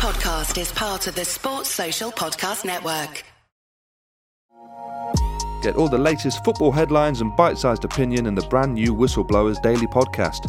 podcast is part of the Sports Social Podcast Network. Get all the latest football headlines and bite sized opinion in the brand new Whistleblowers Daily podcast.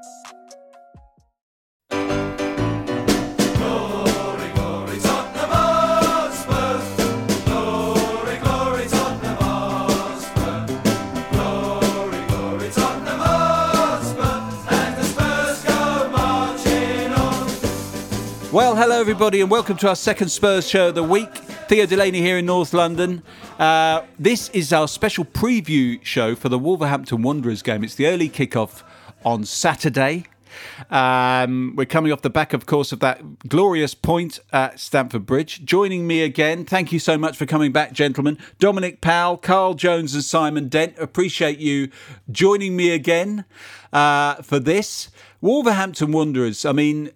Well, hello everybody, and welcome to our second Spurs show of the week. Theo Delaney here in North London. Uh, this is our special preview show for the Wolverhampton Wanderers game. It's the early kickoff on Saturday. Um, we're coming off the back, of course, of that glorious point at Stamford Bridge. Joining me again, thank you so much for coming back, gentlemen. Dominic Powell, Carl Jones, and Simon Dent. Appreciate you joining me again uh, for this. Wolverhampton Wanderers, I mean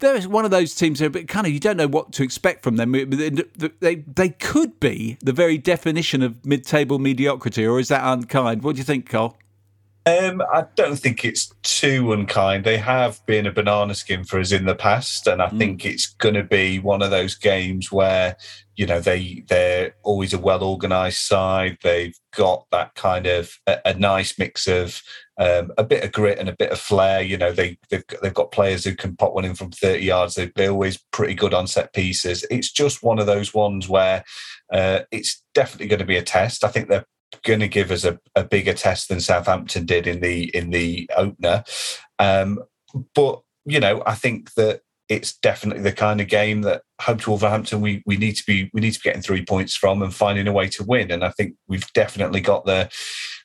they're one of those teams that kind of you don't know what to expect from them. They they could be the very definition of mid-table mediocrity, or is that unkind? What do you think, Cole? Um, I don't think it's too unkind. They have been a banana skin for us in the past, and I mm. think it's going to be one of those games where you know they they're always a well organised side. They've got that kind of a, a nice mix of um, a bit of grit and a bit of flair. You know, they they've, they've got players who can pop one in from thirty yards. They, they're always pretty good on set pieces. It's just one of those ones where uh, it's definitely going to be a test. I think they're going to give us a, a bigger test than Southampton did in the in the opener. Um, but you know, I think that it's definitely the kind of game that home to Wolverhampton we we need to be we need to be getting three points from and finding a way to win. And I think we've definitely got the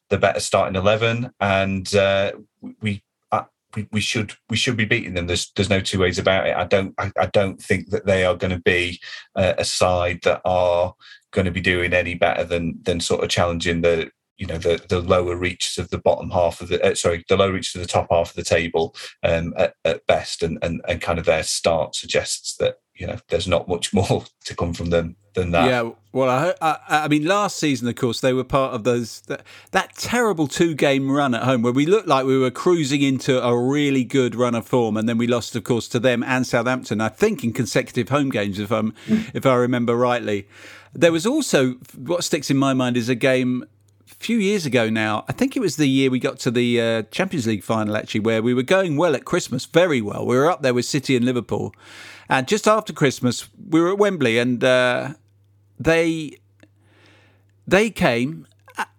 the better starting eleven, and uh, we. Uh, we, we should we should be beating them. There's there's no two ways about it. I don't I, I don't think that they are going to be uh, a side that are going to be doing any better than than sort of challenging the you know the the lower reaches of the bottom half of the uh, sorry the low reaches of the top half of the table um, at, at, best. And, and and kind of their start suggests that you know there's not much more to come from them than that. Yeah well I, I, I mean last season of course they were part of those that, that terrible two game run at home where we looked like we were cruising into a really good run of form and then we lost of course to them and Southampton I think in consecutive home games if I'm mm. if I remember rightly there was also what sticks in my mind is a game a few years ago now. I think it was the year we got to the uh, Champions League final, actually, where we were going well at Christmas, very well. We were up there with City and Liverpool. And just after Christmas, we were at Wembley and uh, they they came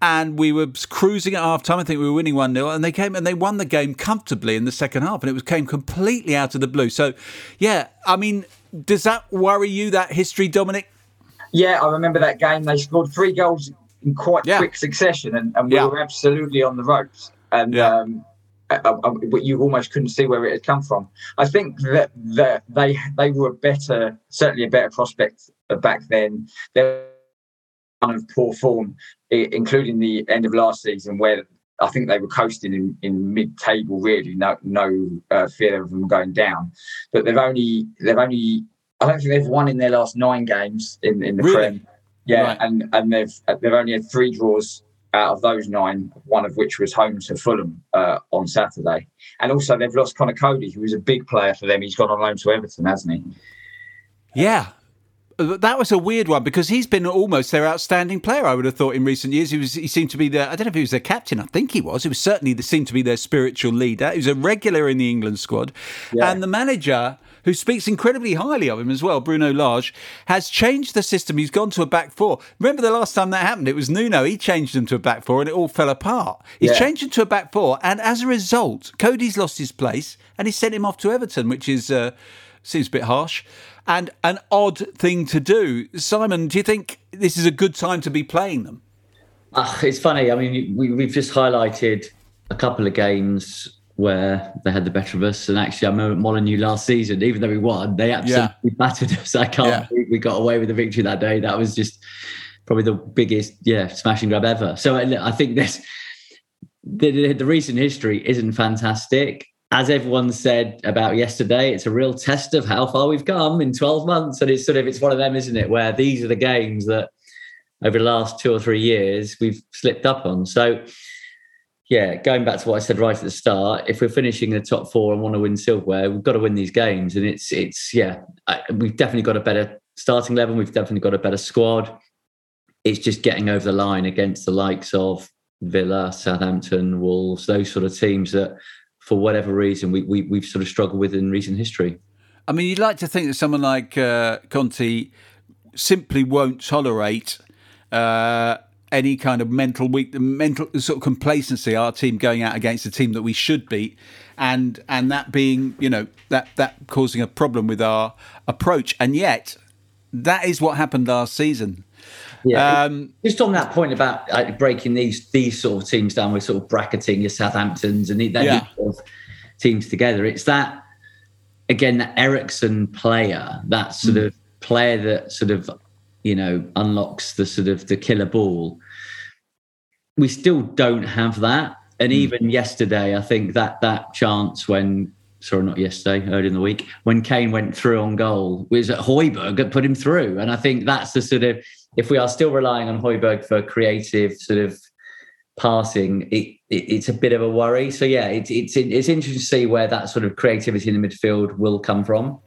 and we were cruising at half time. I think we were winning 1 0, and they came and they won the game comfortably in the second half, and it was came completely out of the blue. So, yeah, I mean, does that worry you, that history, Dominic? Yeah, I remember that game. They scored three goals in quite yeah. quick succession, and, and we yeah. were absolutely on the ropes. And yeah. um, I, I, you almost couldn't see where it had come from. I think that, that they they were a better, certainly a better prospect back then. They're kind of poor form, including the end of last season, where I think they were coasting in, in mid-table. Really, no no uh, fear of them going down. But they've only they've only I don't think they've won in their last nine games in, in the really? Prem. Yeah, right. and and they've they've only had three draws out of those nine, one of which was home to Fulham uh, on Saturday. And also they've lost Conor Coady, who was a big player for them. He's gone on loan to Everton, hasn't he? Yeah. That was a weird one because he's been almost their outstanding player. I would have thought in recent years he was. He seemed to be the. I don't know if he was their captain. I think he was. He was certainly the, seemed to be their spiritual leader. He was a regular in the England squad, yeah. and the manager who speaks incredibly highly of him as well, Bruno Lage, has changed the system. He's gone to a back four. Remember the last time that happened? It was Nuno. He changed them to a back four and it all fell apart. He's yeah. changed them to a back four. And as a result, Coady's lost his place and he sent him off to Everton, which is uh, seems a bit harsh and an odd thing to do. Simon, do you think this is a good time to be playing them? Uh, it's funny. I mean, we, we've just highlighted a couple of games where they had the better of us. And actually, I remember Molineux last season, even though we won, they absolutely yeah. battered us. I can't yeah. believe we got away with the victory that day. That was just probably the biggest, yeah, smashing grab ever. So uh, I think this the, the recent history isn't fantastic. As everyone said about yesterday, it's a real test of how far we've come in 12 months. And it's sort of it's one of them, isn't it, where these are the games that over the last two or three years we've slipped up on. So yeah, going back to what I said right at the start, if we're finishing in the top four and want to win silverware, we've got to win these games. And it's it's yeah, I, we've definitely got a better starting level. We've definitely got a better squad. It's just getting over the line against the likes of Villa, Southampton, Wolves, those sort of teams that, for whatever reason, we, we we've sort of struggled with in recent history. I mean, you'd like to think that someone like uh, Conte simply won't tolerate. Uh, any kind of mental weak, the mental sort of complacency. Our team going out against a team that we should beat, and and that being you know that that causing a problem with our approach. And yet, that is what happened last season. Yeah, um, just on that point about uh, breaking these these sort of teams down, with sort of bracketing your Southamptons and that yeah. sort of teams together. It's that again, that Eriksen player, that sort mm. of player that sort of you know, unlocks the sort of the killer ball. We still don't have that. And mm. even yesterday, I think that that chance when sorry, not yesterday, early in the week, when Kane went through on goal, was at Højbjerg that put him through. And I think that's the sort of if we are still relying on Højbjerg for creative sort of passing, it, it, it's a bit of a worry. So yeah, it, it's it's interesting to see where that sort of creativity in the midfield will come from.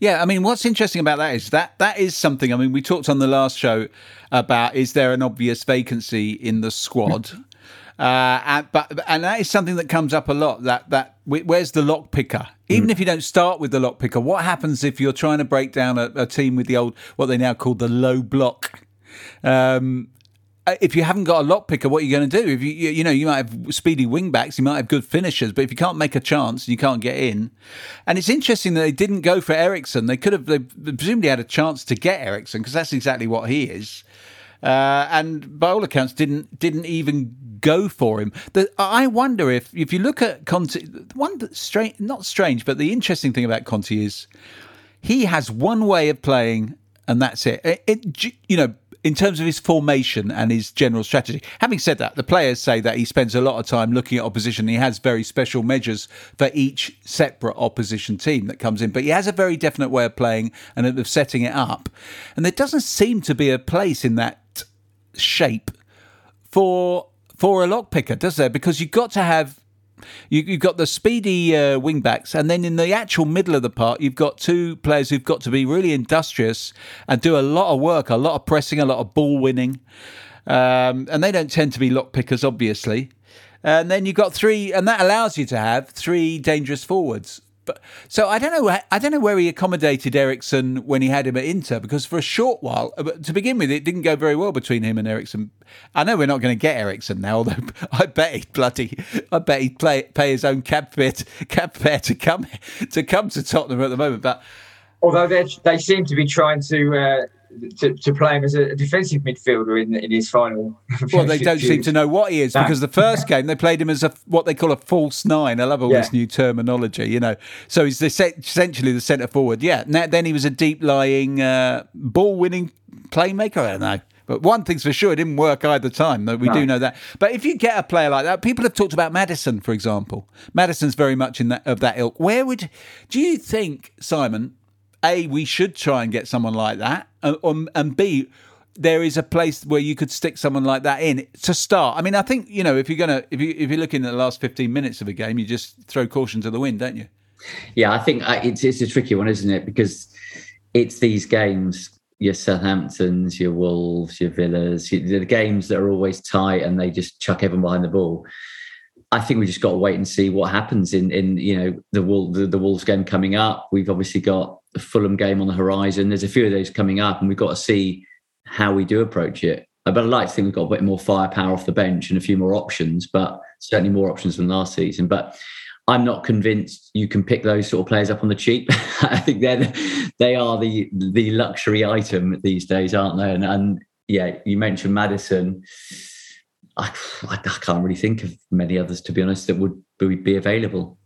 Yeah, I mean, what's interesting about that is that that is something. I mean, we talked on the last show about is there an obvious vacancy in the squad, uh, and, but and that is something that comes up a lot. That that where's the lock picker? Even mm. if you don't start with the lock picker, what happens if you're trying to break down a, a team with the old what they now call the low block? Um, if you haven't got a lock picker, what are you going to do? If you, you know, you might have speedy wing backs, you might have good finishers, but if you can't make a chance, and you can't get in. And it's interesting that they didn't go for Eriksen. They could have, they presumably had a chance to get Eriksen because that's exactly what he is. Uh, and by all accounts, didn't didn't even go for him. The, I wonder if if you look at Conte, one strange, not strange, but the interesting thing about Conte is he has one way of playing, and that's it. it, it you know in terms of his formation and his general strategy. Having said that, the players say that he spends a lot of time looking at opposition. He has very special measures for each separate opposition team that comes in, but he has a very definite way of playing and of setting it up. And there doesn't seem to be a place in that shape for for a lockpicker, does there? Because you've got to have you, have got the speedy uh, wing backs, and then in the actual middle of the park, you've got two players who've got to be really industrious and do a lot of work, a lot of pressing, a lot of ball winning. Um, and they don't tend to be lock pickers, obviously. And then you've got three, and that allows you to have three dangerous forwards. But so I don't know. I don't know where he accommodated Eriksen when he had him at Inter because for a short while, uh, to begin with, it didn't go very well between him and Eriksen. I know we're not going to get Eriksen now, although I bet he'd bloody, I bet he'd play, pay his own cab fare, to, cab fare to come to come to Tottenham at the moment. But although they they seem to be trying to. Uh to, to play him as a defensive midfielder in, in his final. Well, they don't seem to know what he is no. because the first game they played him as a what they call a false nine. I love all yeah. this new terminology, you know. So he's the, essentially the centre forward. Yeah. Now, then he was a deep lying, uh, ball winning playmaker. I don't know. But one thing's for sure, it didn't work either time. Though we no. do know that. But if you get a player like that, people have talked about Maddison, for example. Maddison's very much in that of that ilk. Where would do you think, Simon? A, we should try and get someone like that, and, um, and B, there is a place where you could stick someone like that in to start. I mean, I think you know if you're gonna if you if you're looking at the last 15 minutes of a game, you just throw caution to the wind, don't you? Yeah, I think uh, it's it's a tricky one, isn't it? Because it's these games, your Southamptons, your Wolves, your Villas, the games that are always tight and they just chuck everyone behind the ball. I think we just got to wait and see what happens in in you know the the, the Wolves game coming up. We've obviously got the Fulham game on the horizon. There's a few of those coming up, and we've got to see how we do approach it. Uh, but I'd like to think we've got a bit more firepower off the bench and a few more options, but certainly more options than last season. But I'm not convinced you can pick those sort of players up on the cheap. I think they're they are the the luxury item these days, aren't they? And, and yeah, you mentioned Maddison. I, I, can't really think of many others, to be honest, that would be available.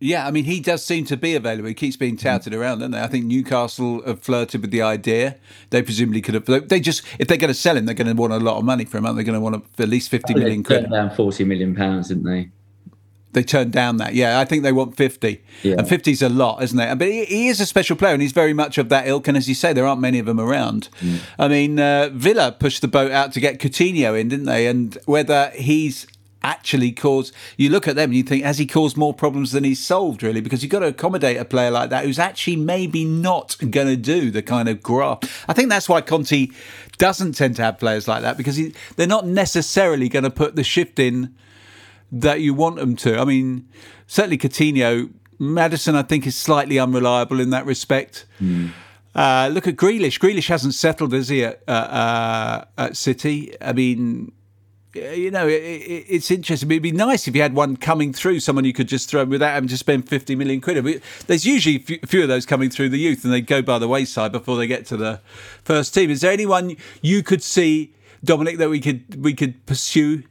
Yeah, I mean, he does seem to be available. He keeps being touted mm. around, don't they? I think Newcastle have flirted with the idea. They presumably could have. They just, if they're going to sell him, they're going to want a lot of money for him. They're going to want at least fifty million quid. down forty million pounds, didn't they? They turned down that. Yeah, I think they want 50. Yeah. And 50 is a lot, isn't it? But he, he, is a special player and he's very much of that ilk. And as you say, there aren't many of them around. Mm. I mean, uh, Villa pushed the boat out to get Coutinho in, didn't they? And whether he's actually cause you look at them and you think, has he caused more problems than he's solved, really? Because you've got to accommodate a player like that who's actually maybe not going to do the kind of graft. I think that's why Conte doesn't tend to have players like that because he, they're not necessarily going to put the shift in that you want them to. I mean, certainly Coutinho, Maddison I think, is slightly unreliable in that respect. Mm. Uh, look at Grealish. Grealish hasn't settled, has he, at, uh, uh, at City? I mean, you know, it, it, it's interesting. It'd be nice if you had one coming through, someone you could just throw without having to spend 50 million quid. There's usually a few of those coming through the youth and they go by the wayside before they get to the first team. Is there anyone you could see, Dominic, that we could we could pursue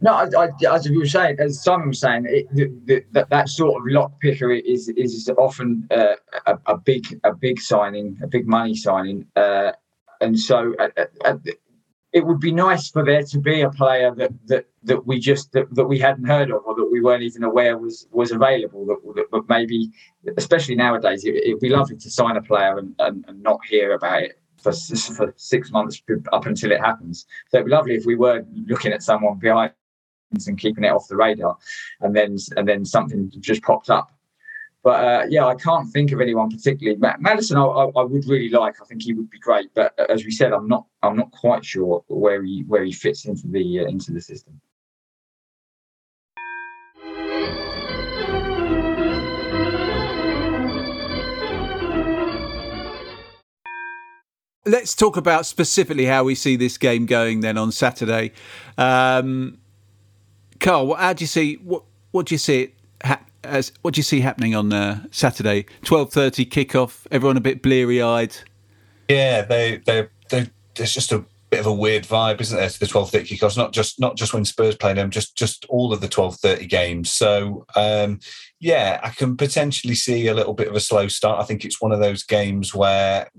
no, I, I, as you were saying, as Simon was saying, it, that that sort of lock picker is is often uh, a, a, big a big signing, a big money signing, uh, and so uh, uh, uh, it would be nice for there to be a player that that that we just that, that we hadn't heard of or that we weren't even aware was was available. That, that maybe, especially nowadays, it, would be lovely to sign a player and, and, and not hear about it for, for six months up until it happens. So it'd be lovely if we were looking at someone behind and keeping it off the radar, and then and then something just popped up. But uh, yeah, I can't think of anyone particularly. Maddison, I, I, would really like. I think he would be great. But as we said, I'm not. I'm not quite sure where he where he fits into the uh, into the system. Let's talk about specifically how we see this game going then on Saturday. Um, Carl, how do you see what what do you see ha- as what do you see happening on uh, Saturday? Twelve thirty kickoff. Everyone a bit bleary eyed. Yeah, they they they. There's just a bit of a weird vibe, isn't there, to the twelve thirty kickoffs? Not just not just when Spurs play them, just just all of the twelve thirty games. So um, yeah, I can potentially see a little bit of a slow start. I think it's one of those games where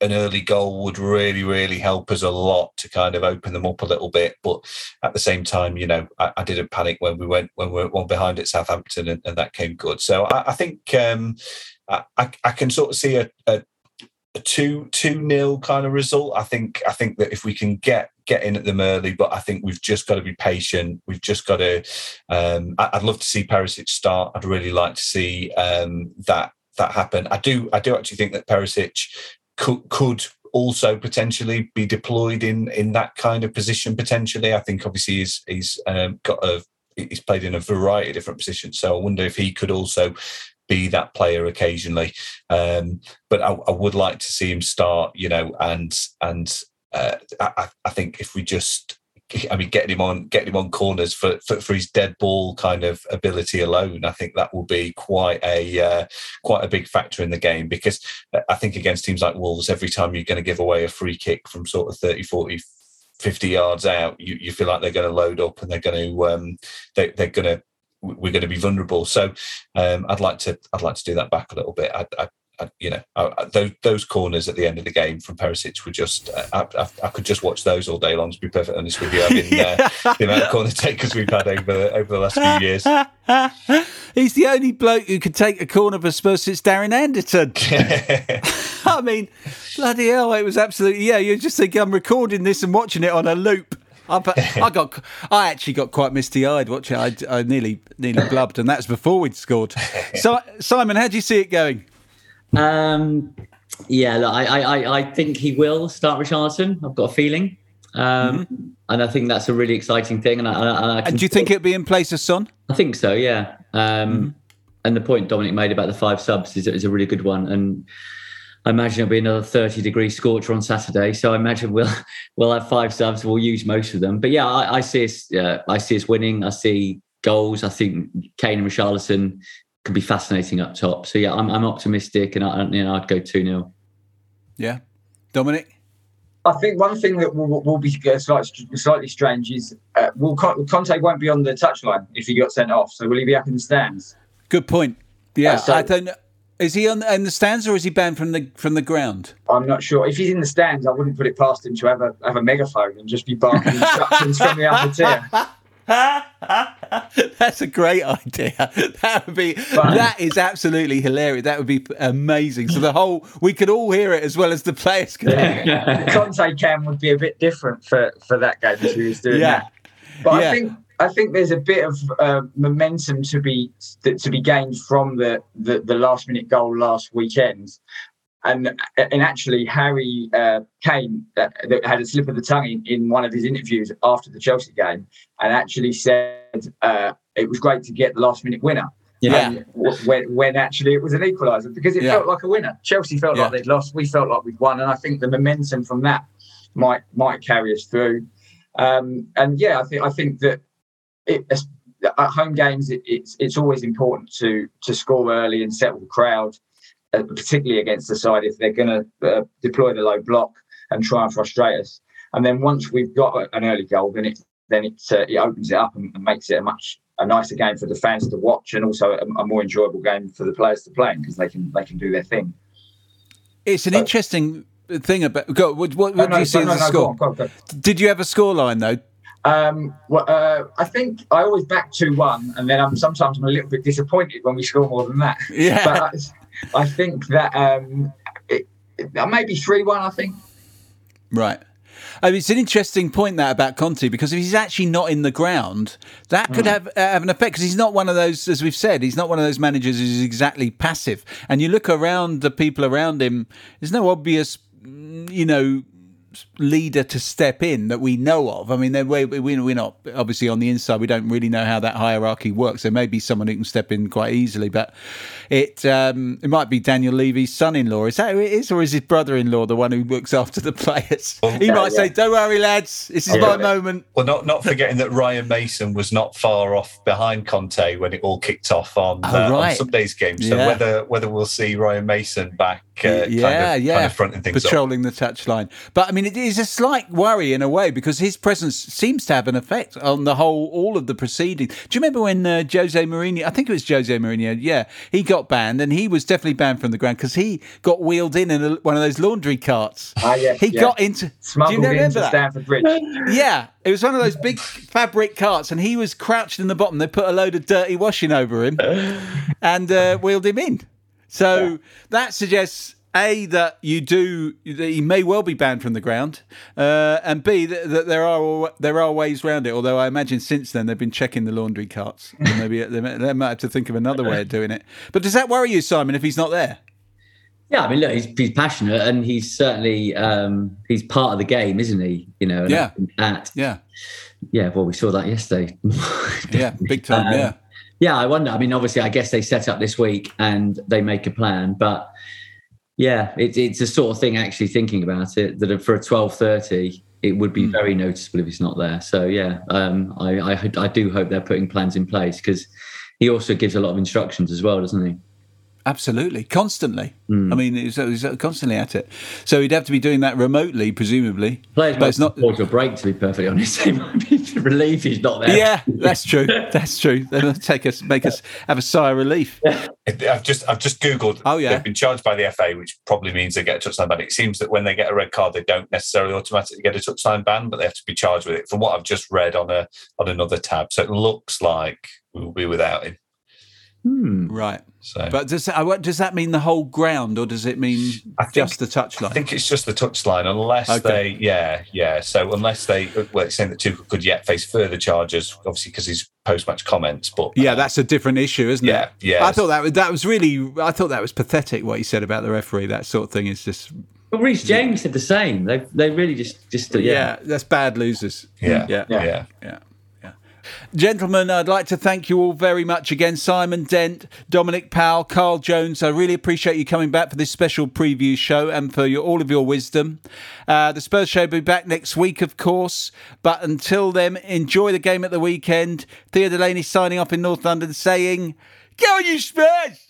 an early goal would really, really help us a lot to kind of open them up a little bit. But at the same time, you know, I, I didn't panic when we went when we were one behind at Southampton, and, and, that came good. So I, I think um, I, I, can sort of see a, a, a two two nil kind of result. I think I think that if we can get get in at them early, but I think we've just got to be patient. We've just got to. Um, I, would love to see Perisic start. I'd really like to see um, that that happen. I do. I do actually think that Perisic could, could also potentially be deployed in in that kind of position. Potentially, I think obviously he's he's um, got a he's played in a variety of different positions. So I wonder if he could also be that player occasionally. Um, but I, I, would like to see him start, you know, and and uh, I, I think if we just I mean, getting him on, getting him on corners for, for, for his dead ball kind of ability alone, I think that will be quite a uh, quite a big factor in the game because I think against teams like Wolves, every time you're going to give away a free kick from sort of 30, 40, 50 yards out, you, you feel like they're going to load up and they're going to um, they, they're going to we're going to be vulnerable. So um, I'd like to I'd like to do that back a little bit. I, I, Uh, you know, I, those those corners at the end of the game from Perisic were just. I, I, I, could just watch those all day long. To be perfectly honest with you, I mean, uh, the amount of corner takers we've had over over the last few years. He's the only bloke who could take a corner for Spurs since Darren Anderton. I mean, bloody hell! It was absolutely yeah. You just think I'm recording this and watching it on a loop. I, I got, I actually got quite misty eyed watching. I, I nearly, nearly blubbed, and that's before we'd scored. So, Simon, how do you see it going? Um, yeah, look, I, I, I think he will start Richarlison. I've got a feeling. Um, mm-hmm. And I think that's a really exciting thing. And, I, and, I and do you think it'll be in place of Son? I think so, yeah. Um, mm-hmm. And the point Dominic made about the five subs is, is a really good one. And I imagine it'll be another 30 degree scorcher on Saturday. So I imagine we'll we'll have five subs. We'll use most of them. But yeah, I, I see us. Uh, I see us winning. I see goals. I think Kane and Richarlison could be fascinating up top. So yeah, I'm, I'm optimistic, and I, you know I'd go two 0 Yeah, Dominic. I think one thing that will, will be slightly, slightly strange is uh, will Conte won't be on the touchline if he got sent off, so will he be up in the stands? Good point. Yeah, uh, so, I don't. Is he on the, in the stands or is he banned from the from the ground? I'm not sure. If he's in the stands, I wouldn't put it past him to have a have a megaphone and just be barking instructions from the upper tier. That's a great idea. That would be but, that is absolutely hilarious. That would be amazing. So the whole we could all hear it as well as the players can. Yeah. Conte cam would be a bit different for for that game if he was doing yeah. that. But yeah. I think I think there's a bit of uh, momentum to be to be gained from the, the, the last minute goal last weekend, and and actually Harry uh, Kane uh, had a slip of the tongue in, in, one of his interviews after the Chelsea game, and actually said uh, it was great to get the last minute winner. Yeah. When, when actually it was an equaliser because it yeah. felt like a winner. Chelsea felt yeah. like they'd lost. We felt like we'd won, and I think the momentum from that might might carry us through. Um, and yeah, I think I think that it, at home games, it, it's it's always important to to score early and settle the crowd, uh, particularly against the side if they're going to uh, deploy the low block and try and frustrate us. And then once we've got an early goal, then it then it uh, it opens it up and, and, makes it a much a nicer game for the fans to watch, and also a, a more enjoyable game for the players to play because they can they can do their thing. It's an but, interesting thing about. Go, what, what, what no, do you see no, as no, score? Go on, go on, go. Did you have a score line though? Um, well, uh, I think I always back two one, and then I'm sometimes I'm a little bit disappointed when we score more than that. Yeah, but I, think that um, it, it, maybe three one. I think. Right. I mean, it's an interesting point that about Conte because if he's actually not in the ground, that could mm. have uh, have an effect because he's not one of those, as we've said, he's not one of those managers who's exactly passive. And you look around the people around him, there's no obvious, mm, you know, leader to step in that we know of. I mean, we, we're not obviously on the inside. We don't really know how that hierarchy works. There may be someone who can step in quite easily, but it um, it might be Daniel Levy's son-in-law. Is that who it is, or is his brother-in-law the one who looks after the players? Well, he yeah, might yeah. say, "Don't worry, lads, this is yeah. my moment." Well, not not forgetting that Ryan Mason was not far off behind Conte when it all kicked off on, oh, uh, right. on Sunday's game. So whether whether we'll see Ryan Mason back, uh, yeah, kind of, yeah, kind of fronting things, patrolling up. the touchline. But I mean, it is a slight worry in a way because his presence seems to have an effect on the whole, all of the proceedings. Do you remember when uh, Jose Mourinho? I think it was Jose Mourinho. Yeah, he got banned, and he was definitely banned from the ground because he got wheeled in in a, one of those laundry carts. Ah, yeah, he yeah. got into. Smuggled do you remember that? Stamford Bridge. Yeah, it was one of those big fabric carts, and he was crouched in the bottom. They put a load of dirty washing over him and uh, wheeled him in. So yeah. that suggests a that you do that he may well be banned from the ground, uh, and b that, that, there are there are ways around it. Although I imagine since then they've been checking the laundry carts. maybe they, they might have to think of another way of doing it. But does that worry you, Simon, if he's not there? Yeah, I mean, look, he's, he's passionate and he's certainly um, he's part of the game, isn't he? You know, yeah, at, yeah, yeah. Well, we saw that yesterday. yeah, big time. Um, yeah, yeah. I wonder. I mean, obviously, I guess they set up this week and they make a plan, but yeah, it, it's a sort of thing. Actually, thinking about it, that for a twelve thirty, it would be mm. very noticeable if he's not there. So yeah, um, I, I I do hope they're putting plans in place because he also gives a lot of instructions as well, doesn't he? Absolutely, constantly. Mm. I mean, he's, he's, constantly at it. So he'd have to be doing that remotely, presumably. Players but it's not pause your break. To be perfectly honest, they might be relieved he's not there. Yeah, that's true. that's true. They'll take us, make us have a sigh of relief. I've just, I've just googled. Oh yeah, they've been charged by the FA, which probably means they get a touchline ban. It seems that when they get a red card, they don't necessarily automatically get a touchline ban, but they have to be charged with it. From what I've just read on a on another tab, so it looks like we will be without him. Hmm. Right. So, but does that, does that mean the whole ground, or does it mean think, just the touchline? I think it's just the touchline, unless okay. they, yeah, yeah. So unless they, well, it's saying that Tuchel could yet face further charges, obviously because his post-match comments. But yeah, uh, that's a different issue, isn't yeah, it? Yeah, yeah. I thought that was, that was really, I thought that was pathetic what he said about the referee. That sort of thing is just. But Reece James said the same. They they really just just yeah. yeah that's bad losers. Yeah, yeah, yeah, yeah. yeah. Gentlemen, I'd like to thank you all very much again. Simon Dent, Dominic Powell, Carl Jones. I really appreciate you coming back for this special preview show and for your, all of your wisdom. Uh, the Spurs show will be back next week, of course. But until then, enjoy the game at the weekend. Theo Delaney signing off in North London saying, Go you Spurs!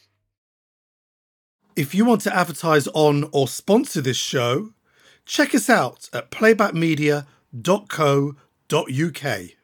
If you want to advertise on or sponsor this show, check us out at playbackmedia.co.uk.